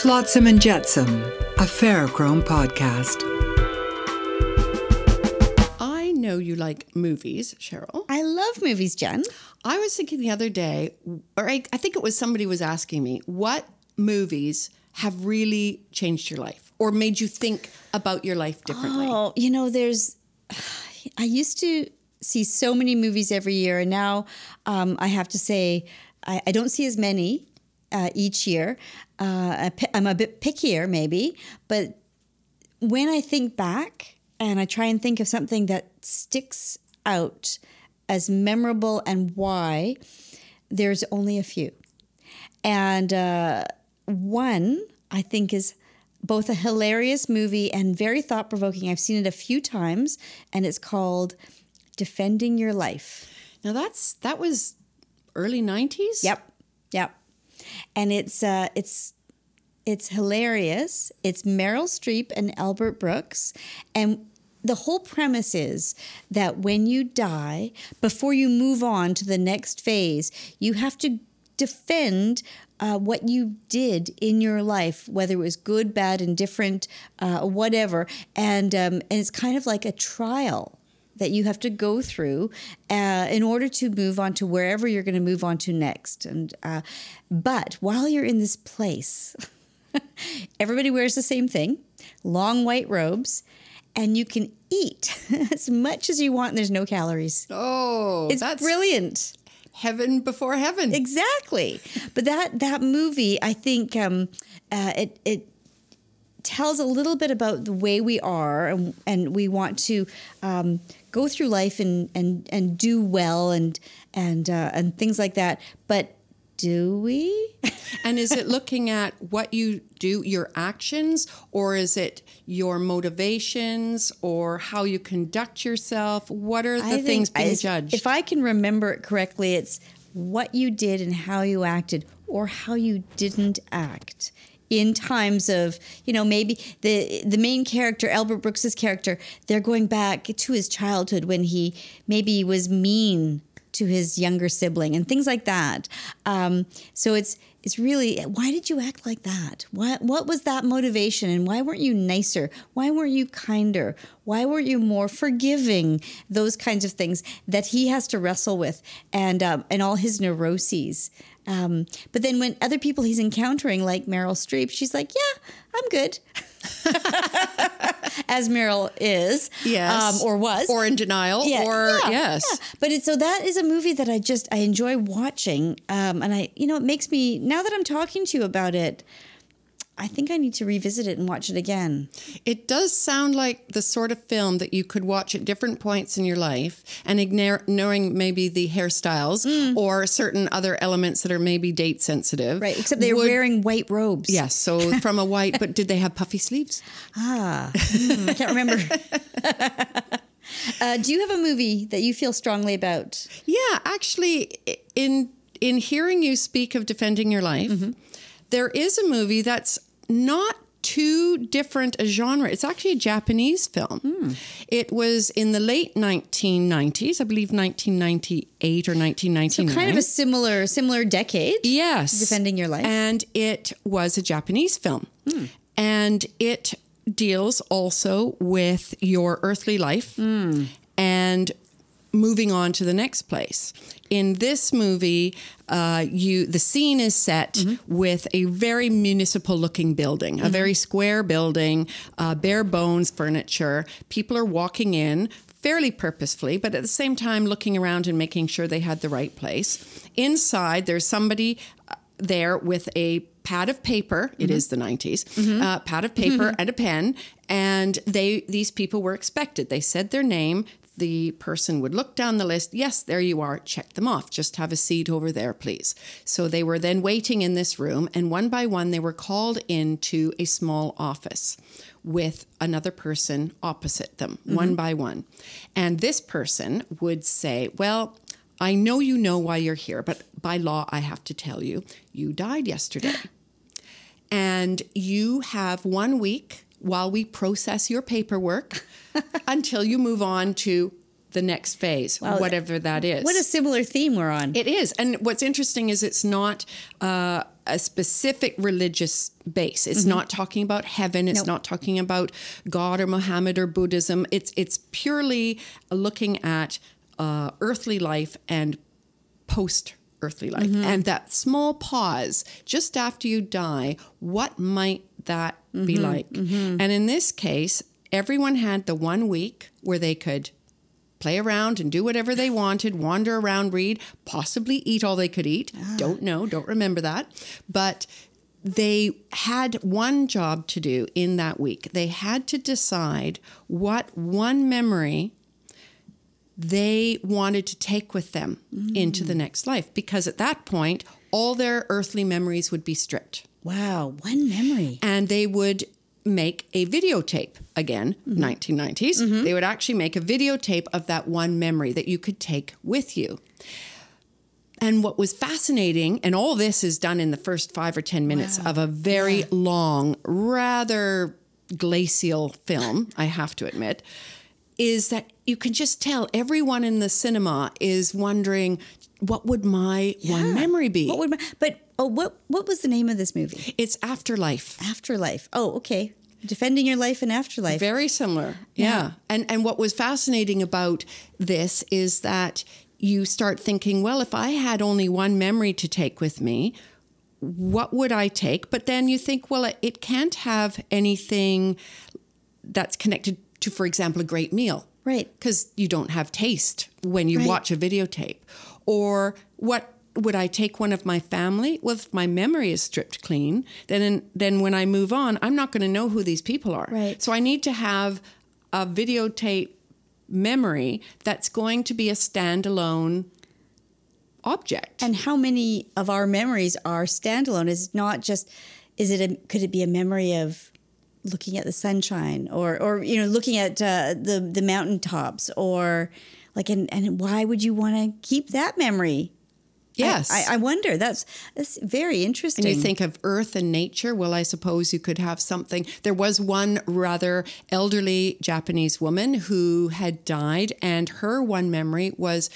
Flotsam and Jetsam, a Ferrochrome podcast. I know you like movies, Sheril. I love movies, Jen. I was thinking the other day, or I, I think it was somebody was asking me, what movies have really changed your life or made you think about your life differently? Oh, you know, there's. I used to see so many movies every year, and now um, I have to say I, I don't see as many uh, each year. Uh, I'm a bit pickier, maybe, but when I think back and I try and think of something that sticks out as memorable and why, there's only a few. And uh, one, I think, is both a hilarious movie and very thought provoking. I've seen it a few times, and it's called Defending Your Life. Now that's that was early nineties. Yep, yep. And it's uh, it's it's hilarious. It's Meryl Streep and Albert Brooks, and the whole premise is that when you die, before you move on to the next phase, you have to defend uh, what you did in your life, whether it was good, bad, indifferent, uh, whatever. And, um, and it's kind of like a trial that you have to go through uh, in order to move on to wherever you're going to move on to next. And uh, but while you're in this place, everybody wears the same thing: long white robes, and you can eat as much as you want. And there's no calories. Oh, It's that's brilliant. heaven before heaven. Exactly. But that that movie, I think, um, uh, it it tells a little bit about the way we are, and, and we want to um, go through life and and and do well and and uh, and things like that. But do we? and is it looking at what you do, your actions, or is it your motivations, or how you conduct yourself? What are the things being I- judged? If I can remember it correctly, it's what you did and how you acted, or how you didn't act in times of you know maybe the the main character Albert Brooks's character they're going back to his childhood when he maybe was mean to his younger sibling and things like that. Um, so it's it's really why did you act like that? What what was that motivation and why weren't you nicer? Why weren't you kinder? Why weren't you more forgiving? Those kinds of things that he has to wrestle with and um, and all his neuroses um, but then when other people he's encountering like Meryl Streep she's like yeah I'm good as Meryl is yes, um, or was or in denial, yeah, or yeah, yes. yeah. But it's so that is a movie that I just I enjoy watching, um, and I you know it makes me now that I'm talking to you about it, I think I need to revisit it and watch it again. It does sound like the sort of film that you could watch at different points in your life and ignoring maybe the hairstyles or certain other elements that are maybe date sensitive. Right, except they're would- wearing white robes. Yes, so from a white, but did they have puffy sleeves? Ah, hmm, I can't remember. uh, do you have a movie that you feel strongly about? Yeah, actually, in in hearing you speak of defending your life, Mm-hmm. there is a movie that's not too different a genre. It's actually a Japanese film. Hmm. It was in the late 1990s, I believe 1998 or 1999. So Kind of a similar similar decade. Yes. Defending your life. And it was a Japanese film. Hmm. And it deals also with your earthly life Hmm. and moving on to the next place. In this movie, uh, you the scene is set Mm-hmm. with a very municipal looking building, a very square building, uh, bare bones furniture. People are walking in fairly purposefully, but at the same time looking around and making sure they had the right place. Inside, there's somebody uh, there with a pad of paper. It is the 90s. Uh, pad of paper and a pen, and they these people were expected. They said their name. The person would look down the list. Yes, there you are. Check them off. Just have a seat over there, please. So they were then waiting in this room, and one by one, they were called into a small office with another person opposite them, mm-hmm. one by one. And this person would say, Well, I know you know why you're here, but by law, I have to tell you, you died yesterday. and you have one week while we process your paperwork until you move on to the next phase, whatever that is. What a similar theme we're on. It is. And what's interesting is it's not uh, a specific religious base. It's not talking about heaven. It's Mm-hmm. Nope. not talking about God or Muhammad or Buddhism. It's, it's purely looking at uh, earthly life and post earthly life. Mm-hmm. And that small pause just after you die, what might that be Mm-hmm. like? Mm-hmm. And in this case, everyone had the one week where they could play around and do whatever they wanted, wander around, read, possibly eat all they could eat. Ah. Don't know, don't remember that. But they had one job to do in that week. They had to decide what one memory they wanted to take with them mm. into the next life because at that point all their earthly memories would be stripped wow, one memory. and they would make a videotape again mm-hmm. 1990s mm-hmm. they would actually make a videotape of that one memory that you could take with you. And what was fascinating and all this is done in the first 5 or 10 minutes of a very long rather glacial film i have to admit is that you can just tell everyone in the cinema is wondering what would my one memory be? What would my, but oh, what what was the name of this movie? it's afterlife Afterlife. Oh, okay. Defending your life in afterlife. Very similar. Yeah. And and what was fascinating about this is that you start thinking, well, if I had only one memory to take with me, what would I take? But then you think, well, it, it can't have anything that's connected to, for example, a great meal. Right. Because you don't have taste when you Right. watch a videotape. Or what would I take one of my family? Well, if my memory is stripped clean, then then when I move on, I'm not going to know who these people are. Right. So I need to have a videotape memory that's going to be a standalone object. and how many of our memories are standalone? Is it not just is it a could it be a memory of looking at the sunshine or or you know looking at uh, the the mountaintops or like and and why would you want to keep that memory? Yes. I, I wonder. That's that's very interesting. And you think of earth and nature. Well, I suppose you could have something. There was one rather elderly Japanese woman who had died, and her one memory was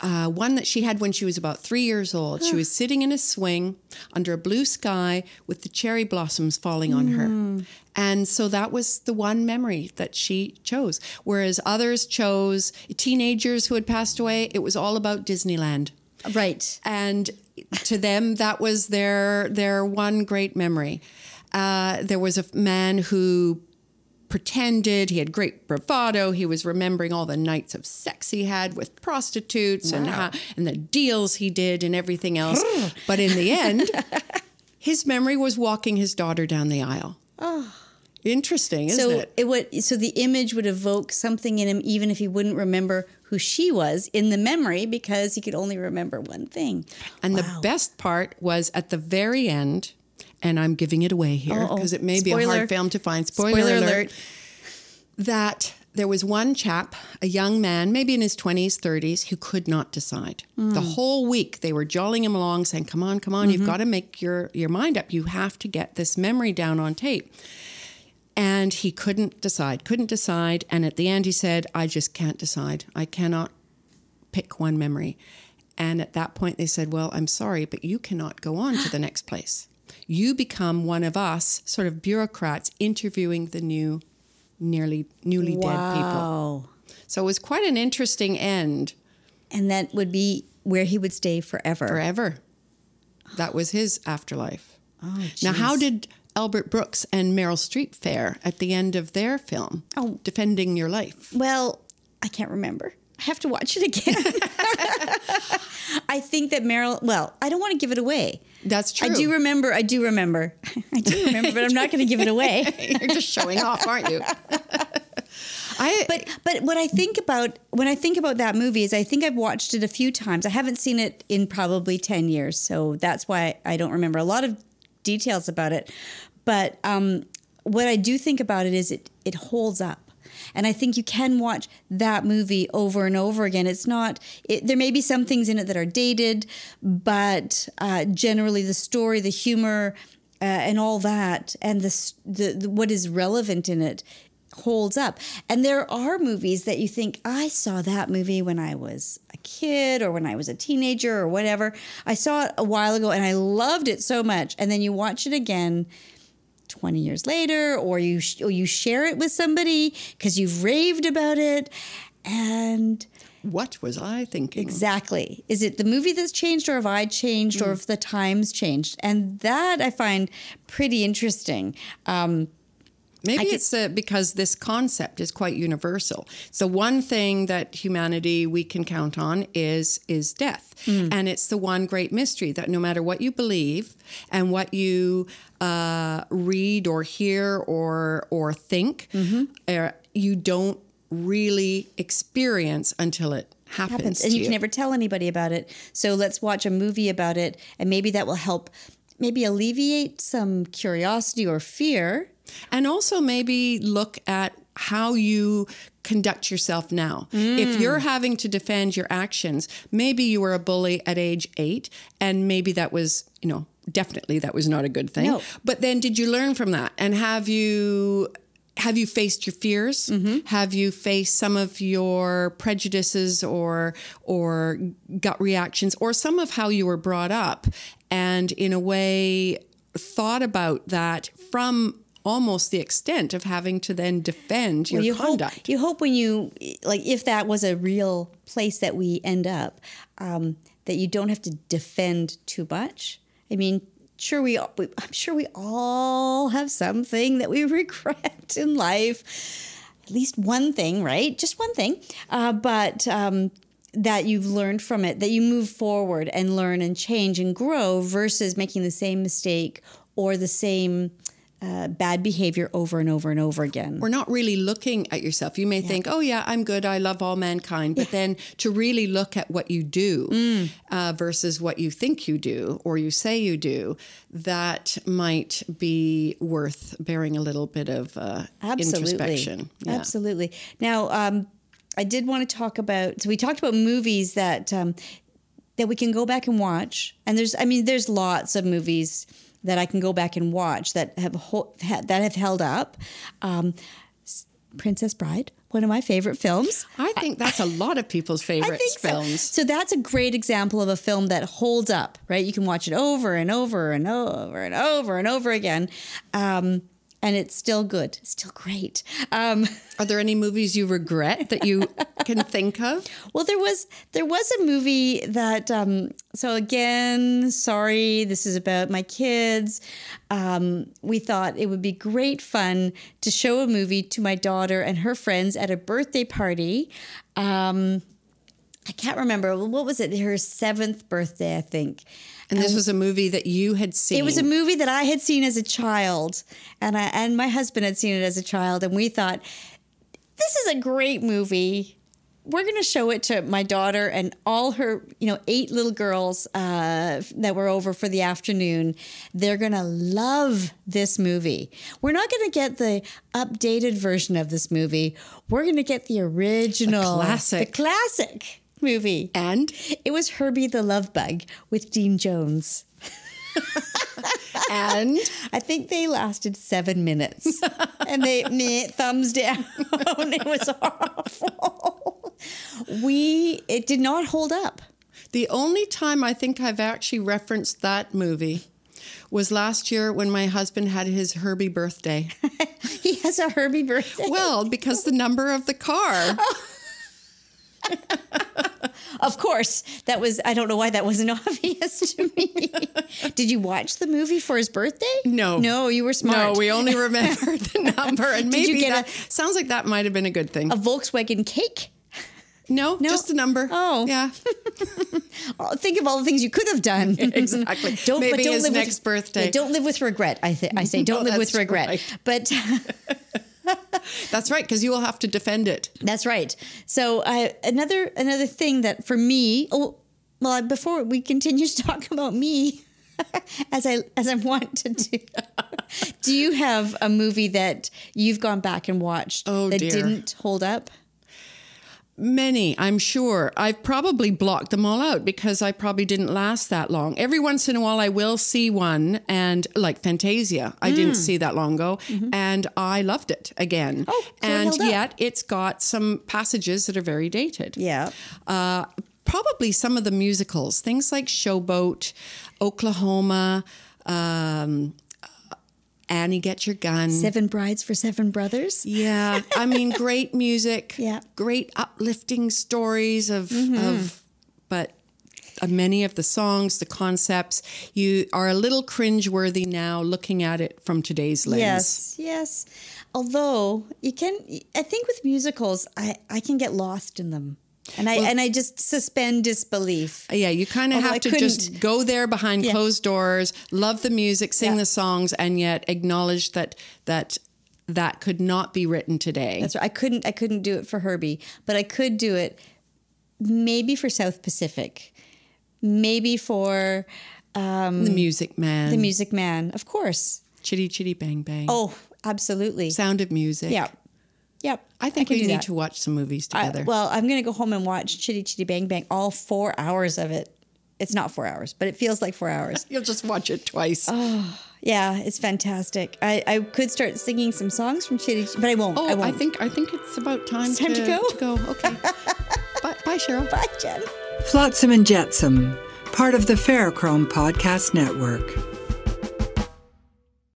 uh, one that she had when she was about three years old. She was sitting in a swing under a blue sky with the cherry blossoms falling on her. And so that was the one memory that she chose. Whereas others chose teenagers who had passed away, it was all about Disneyland right. and to them that was their their one great memory. Uh, there was a man who pretended he had great bravado. He was remembering all the nights of sex he had with prostitutes and how, and the deals he did and everything else. but in the end, his memory was walking his daughter down the aisle. Interesting, isn't So it? it would so the image would evoke something in him even if he wouldn't remember who she was in the memory because he could only remember one thing. And Wow. the best part was at the very end, and I'm giving it away here because it may be a Spoiler. hard film to find. Spoiler, Spoiler alert. alert. That there was one chap, a young man, maybe in his 20s, 30s, who could not decide. The Hmm. whole week they were jolling him along, saying, Come on, come on, Mm-hmm. you've got to make your, your mind up. You have to get this memory down on tape. And he couldn't decide, couldn't decide. And at the end, he said, I just can't decide. I cannot pick one memory. And at that point, they said, Well, I'm sorry, but you cannot go on to the next place. You become one of us, sort of bureaucrats, interviewing the new, nearly newly dead people. Wow. So it was quite an interesting end And that would be where he would stay forever. forever. That was his afterlife. Oh, Now, how did Albert Brooks and Meryl Streep fare at the end of their film, Oh. Defending Your Life? Well, I can't remember. I have to watch it again. I think that Meryl, well, I don't want to give it away. That's true. I do remember, I do remember. I do remember, but I'm not going to give it away. You're just showing off, aren't you? I But but what I think about when I think about that movie is I think I've watched it a few times. I haven't seen it in probably 10 years, so that's why I don't remember a lot of details about it. But um, what I do think about it is it it holds up. And I think you can watch that movie over and over again. It's not, it, there may be some things in it that are dated, but uh, generally the story, the humor, uh, and all that, and the, the, the what is relevant in it holds up. And there are movies that you think, I saw that movie when I was a kid or when I was a teenager or whatever. I saw it a while ago and I loved it so much. And then you watch it again 20 years later or you or you share it with somebody because you've raved about it and What was I thinking? Exactly. Is it the movie that's changed, or have I changed, or have the times changed? And that I find pretty interesting. Um, Maybe could- it's uh, because this concept is quite universal. So one thing that humanity we can count on is is death, and it's the one great mystery that no matter what you believe and what you uh, read or hear or or think, uh, you don't really experience until it happens, happens, and you you. can never tell anybody about it. So let's watch a movie about it, and maybe that will help, maybe alleviate some curiosity or fear. And also maybe look at how you conduct yourself now. Mm. If you're having to defend your actions, maybe you were a bully at age eight, and maybe that was, you know, definitely that was not a good thing. No. But then did you learn from that? And have you have you faced your fears? Mm-hmm. Have you faced some of your prejudices or or gut reactions or some of how you were brought up and in a way thought about that from almost the extent of having to then defend your Well, you conduct. hope you hope when you like if that was a real place that we end up, um, that you don't have to defend too much. I mean, sure we, we I'm sure we all have something that we regret in life. At least one thing, right? Just one thing. Uh, but um, that you've learned from it, that you move forward and learn and change and grow versus making the same mistake or the same uh, bad behavior over and over and over again. We're not really looking at yourself. You may think, oh, yeah, I'm good. I love all mankind. But then to really look at what you do Mm. uh, versus what you think you do or you say you do, that might be worth bearing a little bit of uh, Absolutely. introspection. Yeah. Absolutely. Now, um, I did want to talk about. So we talked about movies that um, that we can go back and watch, and there's. I mean, there's lots of movies that I can go back and watch that have ho- that have held up. Um, Princess Bride, one of my favorite films. I think that's a lot of people's favorite think so. films. So that's a great example of a film that holds up, right? You can watch it over and over and over and over and over again. Um, and it's still good, it's still great. Um, Are there any movies you regret that you can think of? well, there was there was a movie that. Um, so again, sorry, this is about my kids. Um, we thought it would be great fun to show a movie to my daughter and her friends at a birthday party. Um, I can't remember what was it. Her seventh birthday, I think. And this was a movie that you had seen. It was a movie that I had seen as a child, and I and my husband had seen it as a child, and we thought this is a great movie. We're going to show it to my daughter and all her, you know, eight little girls uh, that were over for the afternoon. They're going to love this movie. We're not going to get the updated version of this movie. We're going to get the original, classic. the classic movie. and It was Herbie the Love Bug with Dean Jones. and I think they lasted seven minutes, and they meh, thumbs down. it was awful. We it did not hold up. the only time I think I've actually referenced that movie was last year when my husband had his Herbie birthday. He has a Herbie birthday. Well, because the number of the car. Of course, that was. I don't know why that wasn't obvious to me. did you watch the movie for his birthday? No. no, you were smart. No, we only remember the number, and Did you maybe get that sounds like that might have been a good thing. a Volkswagen cake. no, No. just the number. Oh. yeah, think of all the things you could have done. exactly. Don't, maybe don't his live next with, birthday. Yeah, don't live with regret. I, th- I say don't No, live with regret. right. But That's right, because you will have to defend it. That's right. So uh, another another thing that for me, oh well, before we continue to talk about me, as I as I want to do, do you have a movie that you've gone back and watched Oh, that dear. didn't hold up? Many, I'm sure. I've probably blocked them all out because I probably didn't last that long. Every once in a while, I will see one, and like Fantasia, I didn't see that long ago, and I loved it again. Mm. Oh, so and up. yet it's got some passages that are very dated. Yeah. Uh, probably some of the musicals, things like Showboat, Oklahoma, um, Annie, Get Your Gun. Seven Brides for Seven Brothers. Yeah, I mean, great music. Yeah. great uplifting stories of of, but uh, many of the songs, the concepts, you are a little cringeworthy now looking at it from today's lens. Yes, yes. Although you can, I think with musicals, I, I can get lost in them, and I and I just suspend disbelief. Yeah, you kind of Although I have to couldn't- just go there behind Yeah. closed doors, love the music, sing Yeah. the songs, and yet acknowledge that that that could not be written today. That's right. I couldn't I couldn't do it for Herbie, but I could do it maybe for South Pacific, maybe for um, the Music Man, the Music Man, of course. Chitty Chitty Bang Bang, Oh, absolutely. Sound of Music. Yeah. Yep. I think could we need that. to watch some movies I- together. well, I'm going to go home and watch Chitty Chitty Bang Bang, all four hours of it. It's not four hours, but it feels like four hours. You'll just watch it twice. Oh, Yeah, it's fantastic. I, I could start singing some songs from Chitty, but I won't. Oh, I I, won't. think I think it's about time, It's time to go? To go. Okay. bye, bye, Sheril. Bye, Jen. Flotsam and Jetsam, part of the Ferrochrome Podcast Network.